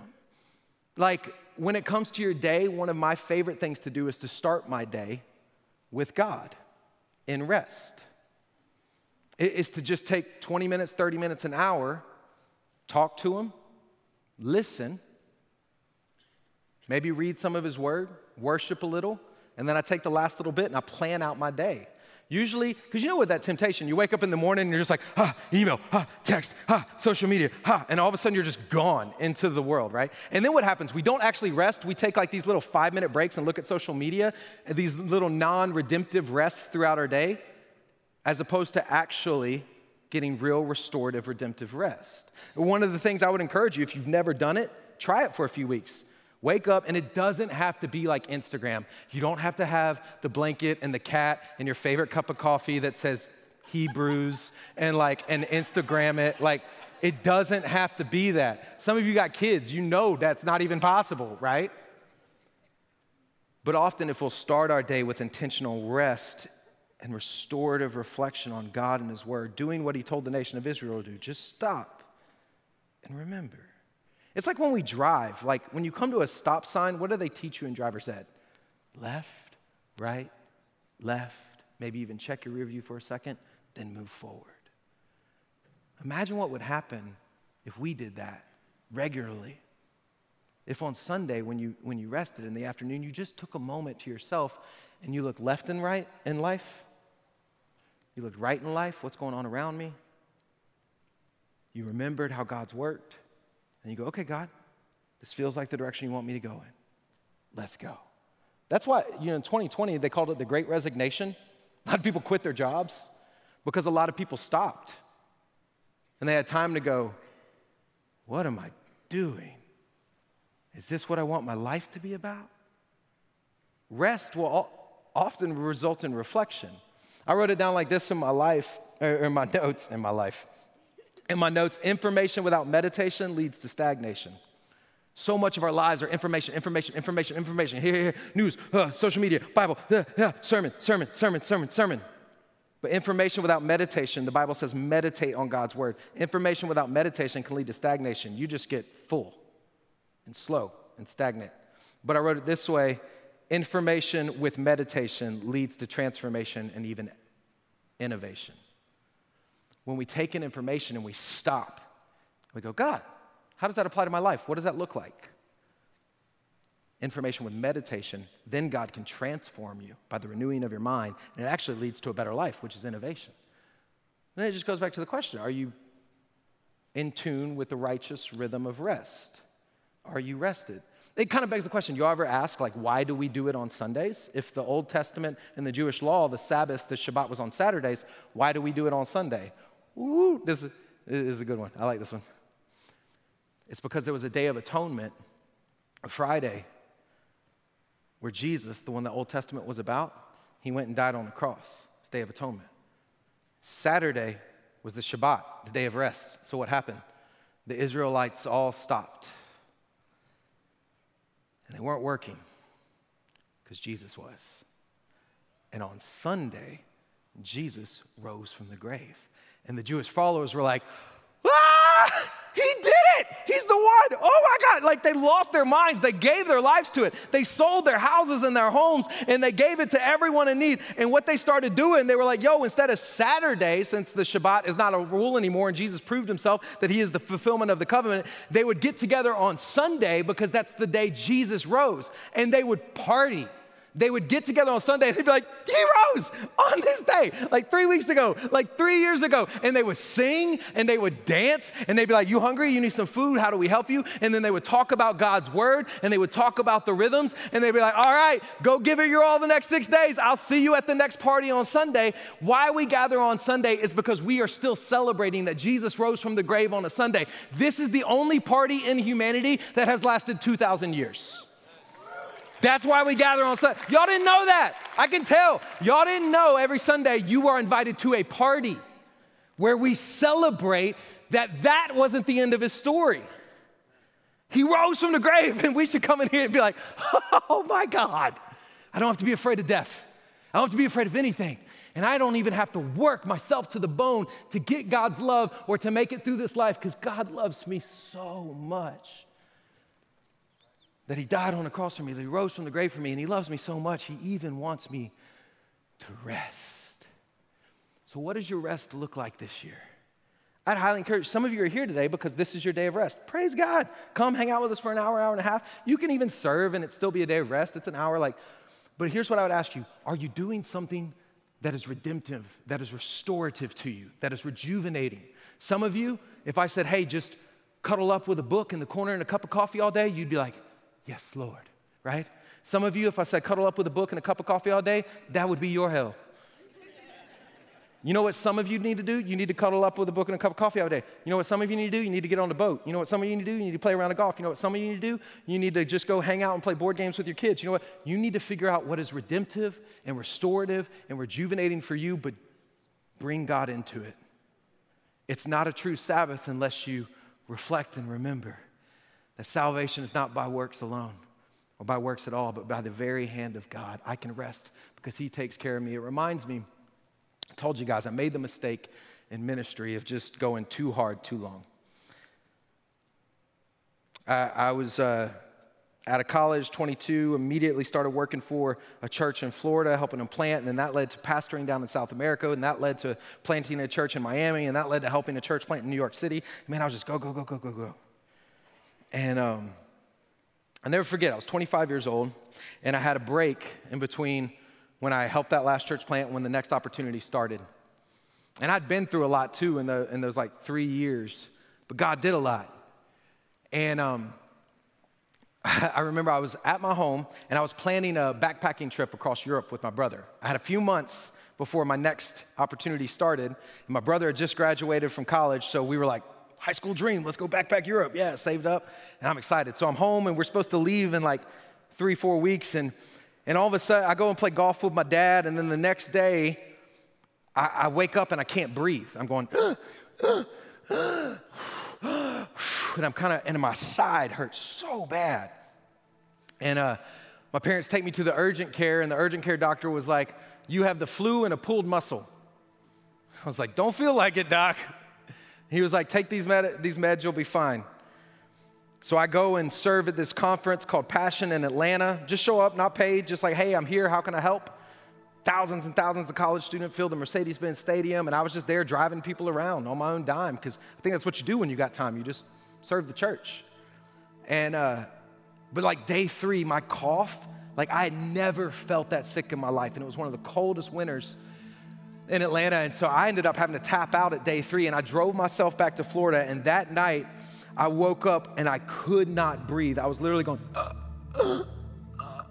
[SPEAKER 1] Like when it comes to your day, one of my favorite things to do is to start my day with God in rest. It is to just take 20 minutes, 30 minutes, an hour, talk to Him, listen, maybe read some of His Word, worship a little, and then I take the last little bit and I plan out my day. Usually, because you know what that temptation, you wake up in the morning and you're just like, ah, email, ah, text, ah, social media, ah, and all of a sudden you're just gone into the world, right? And then what happens? We don't actually rest. We take like these little five minute breaks and look at social media, these little non redemptive rests throughout our day, as opposed to actually getting real restorative, redemptive rest. One of the things I would encourage you, if you've never done it, try it for a few weeks. Wake up, and it doesn't have to be like Instagram. You don't have to have the blanket and the cat and your favorite cup of coffee that says Hebrews and like and Instagram it. Like, it doesn't have to be that. Some of you got kids, you know that's not even possible, right? But often, if we'll start our day with intentional rest and restorative reflection on God and His Word, doing what He told the nation of Israel to do, just stop and remember. It's like when we drive, like when you come to a stop sign, what do they teach you in driver's ed? Left, right, left, maybe even check your rear view for a second, then move forward. Imagine what would happen if we did that regularly. If on Sunday, when you, when you rested in the afternoon, you just took a moment to yourself and you looked left and right in life, you looked right in life, what's going on around me, you remembered how God's worked and you go, okay, God, this feels like the direction you want me to go in. Let's go. That's why, you know, in 2020, they called it the great resignation. A lot of people quit their jobs because a lot of people stopped. And they had time to go, what am I doing? Is this what I want my life to be about? Rest will often result in reflection. I wrote it down like this in my life, or in my notes in my life in my notes information without meditation leads to stagnation. So much of our lives are information, information, information, information. Here, here, news, uh, social media, Bible, uh, uh, sermon, sermon, sermon, sermon, sermon. But information without meditation, the Bible says meditate on God's word. Information without meditation can lead to stagnation. You just get full and slow and stagnant. But I wrote it this way information with meditation leads to transformation and even innovation when we take in information and we stop, we go, God, how does that apply to my life? What does that look like? Information with meditation, then God can transform you by the renewing of your mind, and it actually leads to a better life, which is innovation. And then it just goes back to the question Are you in tune with the righteous rhythm of rest? Are you rested? It kind of begs the question you ever ask, like, why do we do it on Sundays? If the Old Testament and the Jewish law, the Sabbath, the Shabbat was on Saturdays, why do we do it on Sunday? This is, this is a good one. I like this one. It's because there was a day of atonement, a Friday, where Jesus, the one the Old Testament was about, he went and died on the cross. It's Day of Atonement. Saturday was the Shabbat, the day of rest. So what happened? The Israelites all stopped. And they weren't working because Jesus was. And on Sunday, Jesus rose from the grave. And the Jewish followers were like, ah, he did it. He's the one. Oh my God. Like they lost their minds. They gave their lives to it. They sold their houses and their homes and they gave it to everyone in need. And what they started doing, they were like, yo, instead of Saturday, since the Shabbat is not a rule anymore and Jesus proved himself that he is the fulfillment of the covenant, they would get together on Sunday because that's the day Jesus rose and they would party they would get together on Sunday and they'd be like, He rose on this day, like three weeks ago, like three years ago. And they would sing and they would dance and they'd be like, You hungry? You need some food? How do we help you? And then they would talk about God's word and they would talk about the rhythms and they'd be like, All right, go give it your all the next six days. I'll see you at the next party on Sunday. Why we gather on Sunday is because we are still celebrating that Jesus rose from the grave on a Sunday. This is the only party in humanity that has lasted 2,000 years. That's why we gather on Sunday. Y'all didn't know that. I can tell. Y'all didn't know every Sunday you are invited to a party where we celebrate that that wasn't the end of his story. He rose from the grave, and we should come in here and be like, oh my God, I don't have to be afraid of death. I don't have to be afraid of anything. And I don't even have to work myself to the bone to get God's love or to make it through this life because God loves me so much that he died on the cross for me, that he rose from the grave for me, and he loves me so much, he even wants me to rest. So, what does your rest look like this year? I'd highly encourage some of you are here today because this is your day of rest. Praise God. Come hang out with us for an hour, hour and a half. You can even serve and it still be a day of rest. It's an hour like, but here's what I would ask you Are you doing something that is redemptive, that is restorative to you, that is rejuvenating? Some of you, if I said, hey, just cuddle up with a book in the corner and a cup of coffee all day, you'd be like, yes, Lord, right? Some of you, if I said cuddle up with a book and a cup of coffee all day, that would be your hell. You know what some of you need to do? You need to cuddle up with a book and a cup of coffee all day. You know what some of you need to do? You need to get on the boat. You know what some of you need to do? You need to play around the golf. You know what some of you need to do? You need to just go hang out and play board games with your kids. You know what? You need to figure out what is redemptive and restorative and rejuvenating for you, but bring God into it. It's not a true Sabbath unless you reflect and remember that salvation is not by works alone or by works at all, but by the very hand of God. I can rest because He takes care of me. It reminds me, I told you guys, I made the mistake in ministry of just going too hard too long. I, I was. Uh, out of college, 22, immediately started working for a church in Florida, helping them plant, and then that led to pastoring down in South America, and that led to planting a church in Miami, and that led to helping a church plant in New York City. Man, I was just go, go, go, go, go, go. And um, i never forget, I was 25 years old, and I had a break in between when I helped that last church plant when the next opportunity started. And I'd been through a lot too in, the, in those like three years, but God did a lot. And um, I remember I was at my home and I was planning a backpacking trip across Europe with my brother. I had a few months before my next opportunity started. And my brother had just graduated from college, so we were like, high school dream, let's go backpack Europe. Yeah, saved up, and I'm excited. So I'm home and we're supposed to leave in like three, four weeks. And, and all of a sudden, I go and play golf with my dad, and then the next day, I, I wake up and I can't breathe. I'm going, and I'm kind of, and my side hurts so bad. And uh, my parents take me to the urgent care, and the urgent care doctor was like, You have the flu and a pulled muscle. I was like, Don't feel like it, doc. He was like, Take these, med- these meds, you'll be fine. So I go and serve at this conference called Passion in Atlanta. Just show up, not paid, just like, Hey, I'm here, how can I help? Thousands and thousands of college students filled the Mercedes Benz Stadium, and I was just there driving people around on my own dime because I think that's what you do when you got time. You just serve the church. And uh, but like day three, my cough, like I had never felt that sick in my life. And it was one of the coldest winters in Atlanta. And so I ended up having to tap out at day three. And I drove myself back to Florida. And that night, I woke up and I could not breathe. I was literally going, uh, uh, uh.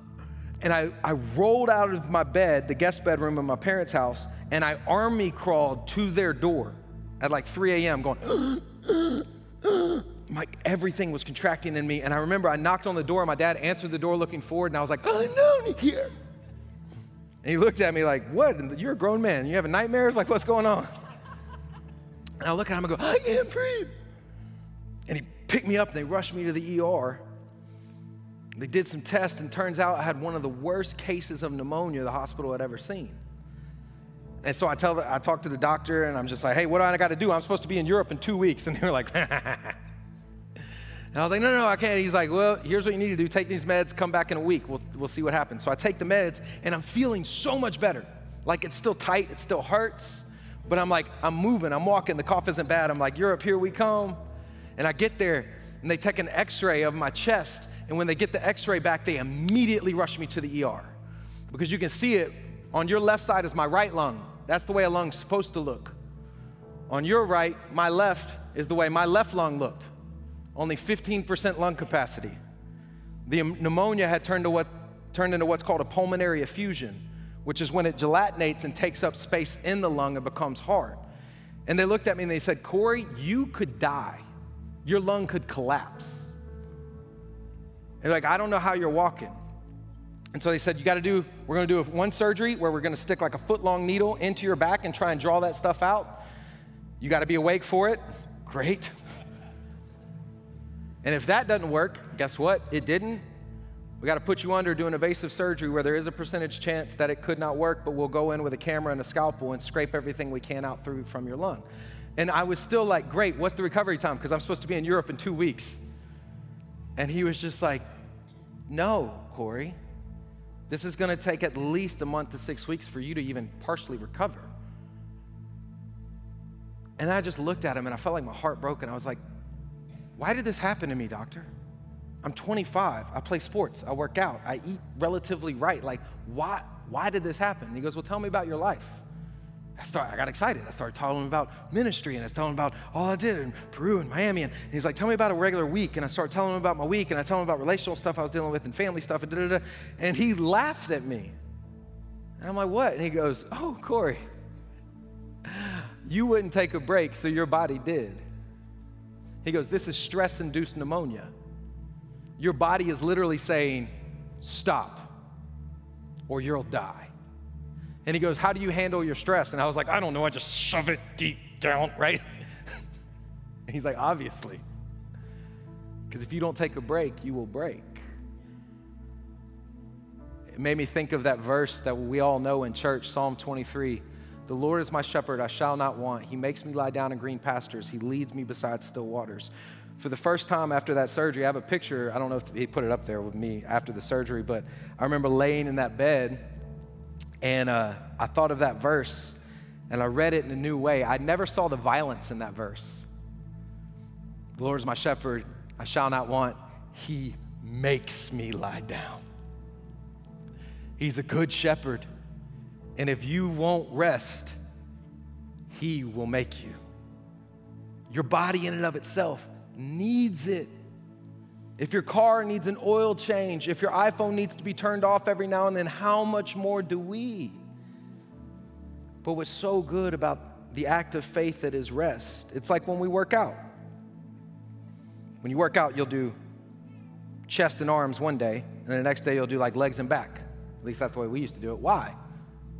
[SPEAKER 1] and I, I rolled out of my bed, the guest bedroom in my parents' house, and I army crawled to their door at like 3 a.m., going, my everything was contracting in me. And I remember I knocked on the door. My dad answered the door looking forward, and I was like, I know you here. And he looked at me like, What? You're a grown man. You having nightmares? Like, what's going on? And I look at him and go, I can't breathe. And he picked me up and they rushed me to the ER. They did some tests, and turns out I had one of the worst cases of pneumonia the hospital had ever seen. And so I tell the, I talk to the doctor, and I'm just like, "Hey, what do I got to do? I'm supposed to be in Europe in two weeks." And they were like, And I was like, no, no, no, I can't. He's like, well, here's what you need to do. Take these meds, come back in a week. We'll, we'll see what happens. So I take the meds, and I'm feeling so much better. Like it's still tight, it still hurts, but I'm like, I'm moving, I'm walking, the cough isn't bad. I'm like, Europe, here we come. And I get there, and they take an x ray of my chest. And when they get the x ray back, they immediately rush me to the ER. Because you can see it on your left side is my right lung. That's the way a lung's supposed to look. On your right, my left is the way my left lung looked only 15% lung capacity. The pneumonia had turned, to what, turned into what's called a pulmonary effusion, which is when it gelatinates and takes up space in the lung and becomes hard. And they looked at me and they said, Corey, you could die. Your lung could collapse. And like, I don't know how you're walking. And so they said, You got to do, we're going to do one surgery where we're going to stick like a foot long needle into your back and try and draw that stuff out. You got to be awake for it. Great. And if that doesn't work, guess what? It didn't. We got to put you under, do an invasive surgery where there is a percentage chance that it could not work, but we'll go in with a camera and a scalpel and scrape everything we can out through from your lung. And I was still like, great, what's the recovery time? Because I'm supposed to be in Europe in two weeks. And he was just like, no, Corey. This is going to take at least a month to six weeks for you to even partially recover. And I just looked at him and I felt like my heart broke. And I was like, why did this happen to me, doctor? I'm 25. I play sports. I work out. I eat relatively right. Like, why, why did this happen? And he goes, Well, tell me about your life. I, started, I got excited. I started telling him about ministry and I was telling him about all I did in Peru and Miami. And he's like, Tell me about a regular week. And I started telling him about my week and I tell him about relational stuff I was dealing with and family stuff and da da da. And he laughed at me. And I'm like, What? And he goes, Oh, Corey, you wouldn't take a break, so your body did. He goes, This is stress induced pneumonia. Your body is literally saying, Stop, or you'll die. And he goes, How do you handle your stress? And I was like, I don't know. I just shove it deep down, right? he's like, Obviously. Because if you don't take a break, you will break. It made me think of that verse that we all know in church, Psalm 23. The Lord is my shepherd, I shall not want. He makes me lie down in green pastures. He leads me beside still waters. For the first time after that surgery, I have a picture. I don't know if he put it up there with me after the surgery, but I remember laying in that bed and uh, I thought of that verse and I read it in a new way. I never saw the violence in that verse. The Lord is my shepherd, I shall not want. He makes me lie down. He's a good shepherd. And if you won't rest, He will make you. Your body, in and of itself, needs it. If your car needs an oil change, if your iPhone needs to be turned off every now and then, how much more do we? But what's so good about the act of faith that is rest, it's like when we work out. When you work out, you'll do chest and arms one day, and the next day you'll do like legs and back. At least that's the way we used to do it. Why?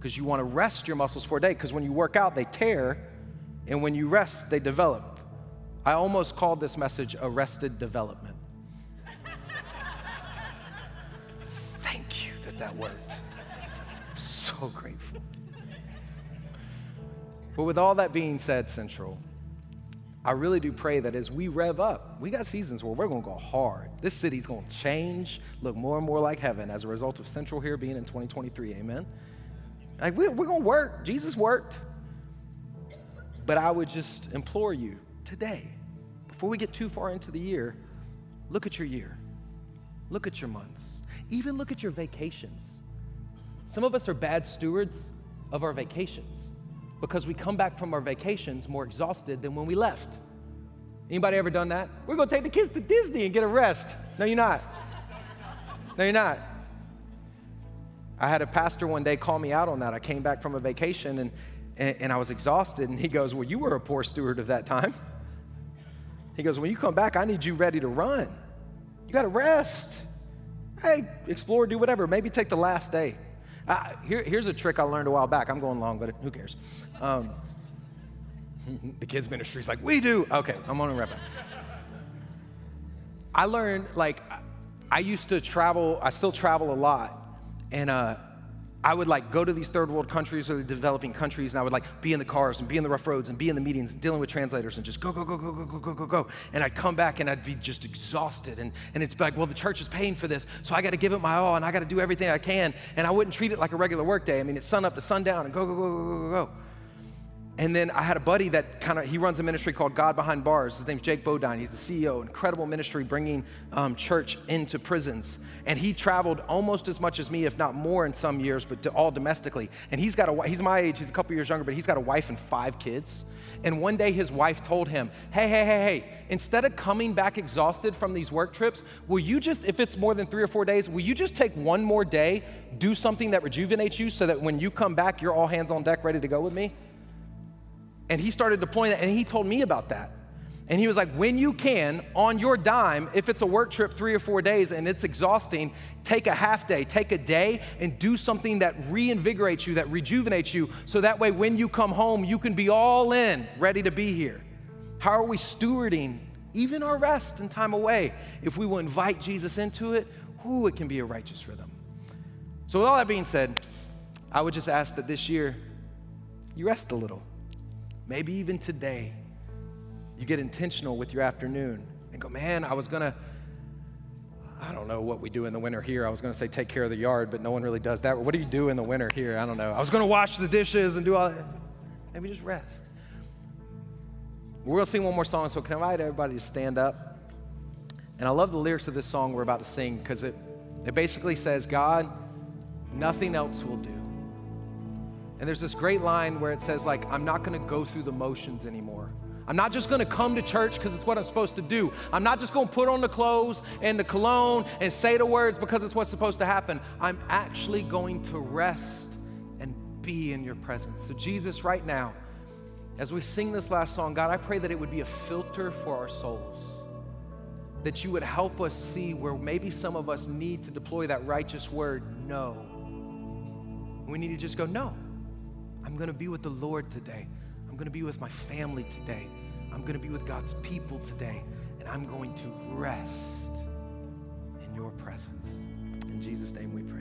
[SPEAKER 1] Because you want to rest your muscles for a day. Because when you work out, they tear, and when you rest, they develop. I almost called this message arrested development. Thank you that that worked. I'm so grateful. But with all that being said, Central, I really do pray that as we rev up, we got seasons where we're going to go hard. This city's going to change, look more and more like heaven as a result of Central here being in 2023. Amen. Like, we, we're going to work. Jesus worked. But I would just implore you today, before we get too far into the year, look at your year, look at your months, even look at your vacations. Some of us are bad stewards of our vacations because we come back from our vacations more exhausted than when we left. Anybody ever done that? We're to take the kids to Disney and get a rest. No, you're not. No, you're not. I had a pastor one day call me out on that. I came back from a vacation and, and, and, I was exhausted. And he goes, Well, you were a poor steward of that time. He goes, When you come back, I need you ready to run. You got to rest. Hey, explore, do whatever. Maybe take the last day. Uh, here, here's a trick I learned a while back. I'm going long, but who cares? Um, the kids' ministry is like, We do. Okay, I'm on a wrap up. I learned, like, I used to travel, I still travel a lot and uh, I would like go to these third world countries or the developing countries, and I would like be in the cars and be in the rough roads and be in the meetings and dealing with translators and just go, go, go, go, go, go, go, go, go. And I'd come back and I'd be just exhausted. And, and it's like, well, the church is paying for this, so I got to give it my all and I got to do everything I can. And I wouldn't treat it like a regular work day. I mean, it's sun up to sundown and go, go, go, go, go, go, go. And then I had a buddy that kind of, he runs a ministry called God Behind Bars. His name's Jake Bodine. He's the CEO, incredible ministry bringing um, church into prisons. And he traveled almost as much as me, if not more in some years, but all domestically. And he's got a, he's my age, he's a couple years younger, but he's got a wife and five kids. And one day his wife told him, hey, hey, hey, hey, instead of coming back exhausted from these work trips, will you just, if it's more than three or four days, will you just take one more day, do something that rejuvenates you so that when you come back, you're all hands on deck ready to go with me? And he started deploying that, and he told me about that. And he was like, when you can, on your dime, if it's a work trip three or four days and it's exhausting, take a half day, take a day, and do something that reinvigorates you, that rejuvenates you, so that way when you come home, you can be all in, ready to be here. How are we stewarding even our rest and time away? If we will invite Jesus into it, who it can be a righteous rhythm. So, with all that being said, I would just ask that this year you rest a little. Maybe even today, you get intentional with your afternoon and go, man, I was gonna, I don't know what we do in the winter here. I was gonna say take care of the yard, but no one really does that. What do you do in the winter here? I don't know. I was gonna wash the dishes and do all that. Maybe just rest. We're gonna sing one more song, so can I invite everybody to stand up? And I love the lyrics of this song we're about to sing because it, it basically says, God, nothing else will do. And there's this great line where it says, like, I'm not gonna go through the motions anymore. I'm not just gonna come to church because it's what I'm supposed to do. I'm not just gonna put on the clothes and the cologne and say the words because it's what's supposed to happen. I'm actually going to rest and be in your presence. So, Jesus, right now, as we sing this last song, God, I pray that it would be a filter for our souls. That you would help us see where maybe some of us need to deploy that righteous word, no. We need to just go, no. I'm gonna be with the Lord today. I'm going to be with my family today. I'm going to be with God's people today. And I'm going to rest in your presence. In Jesus' name we pray.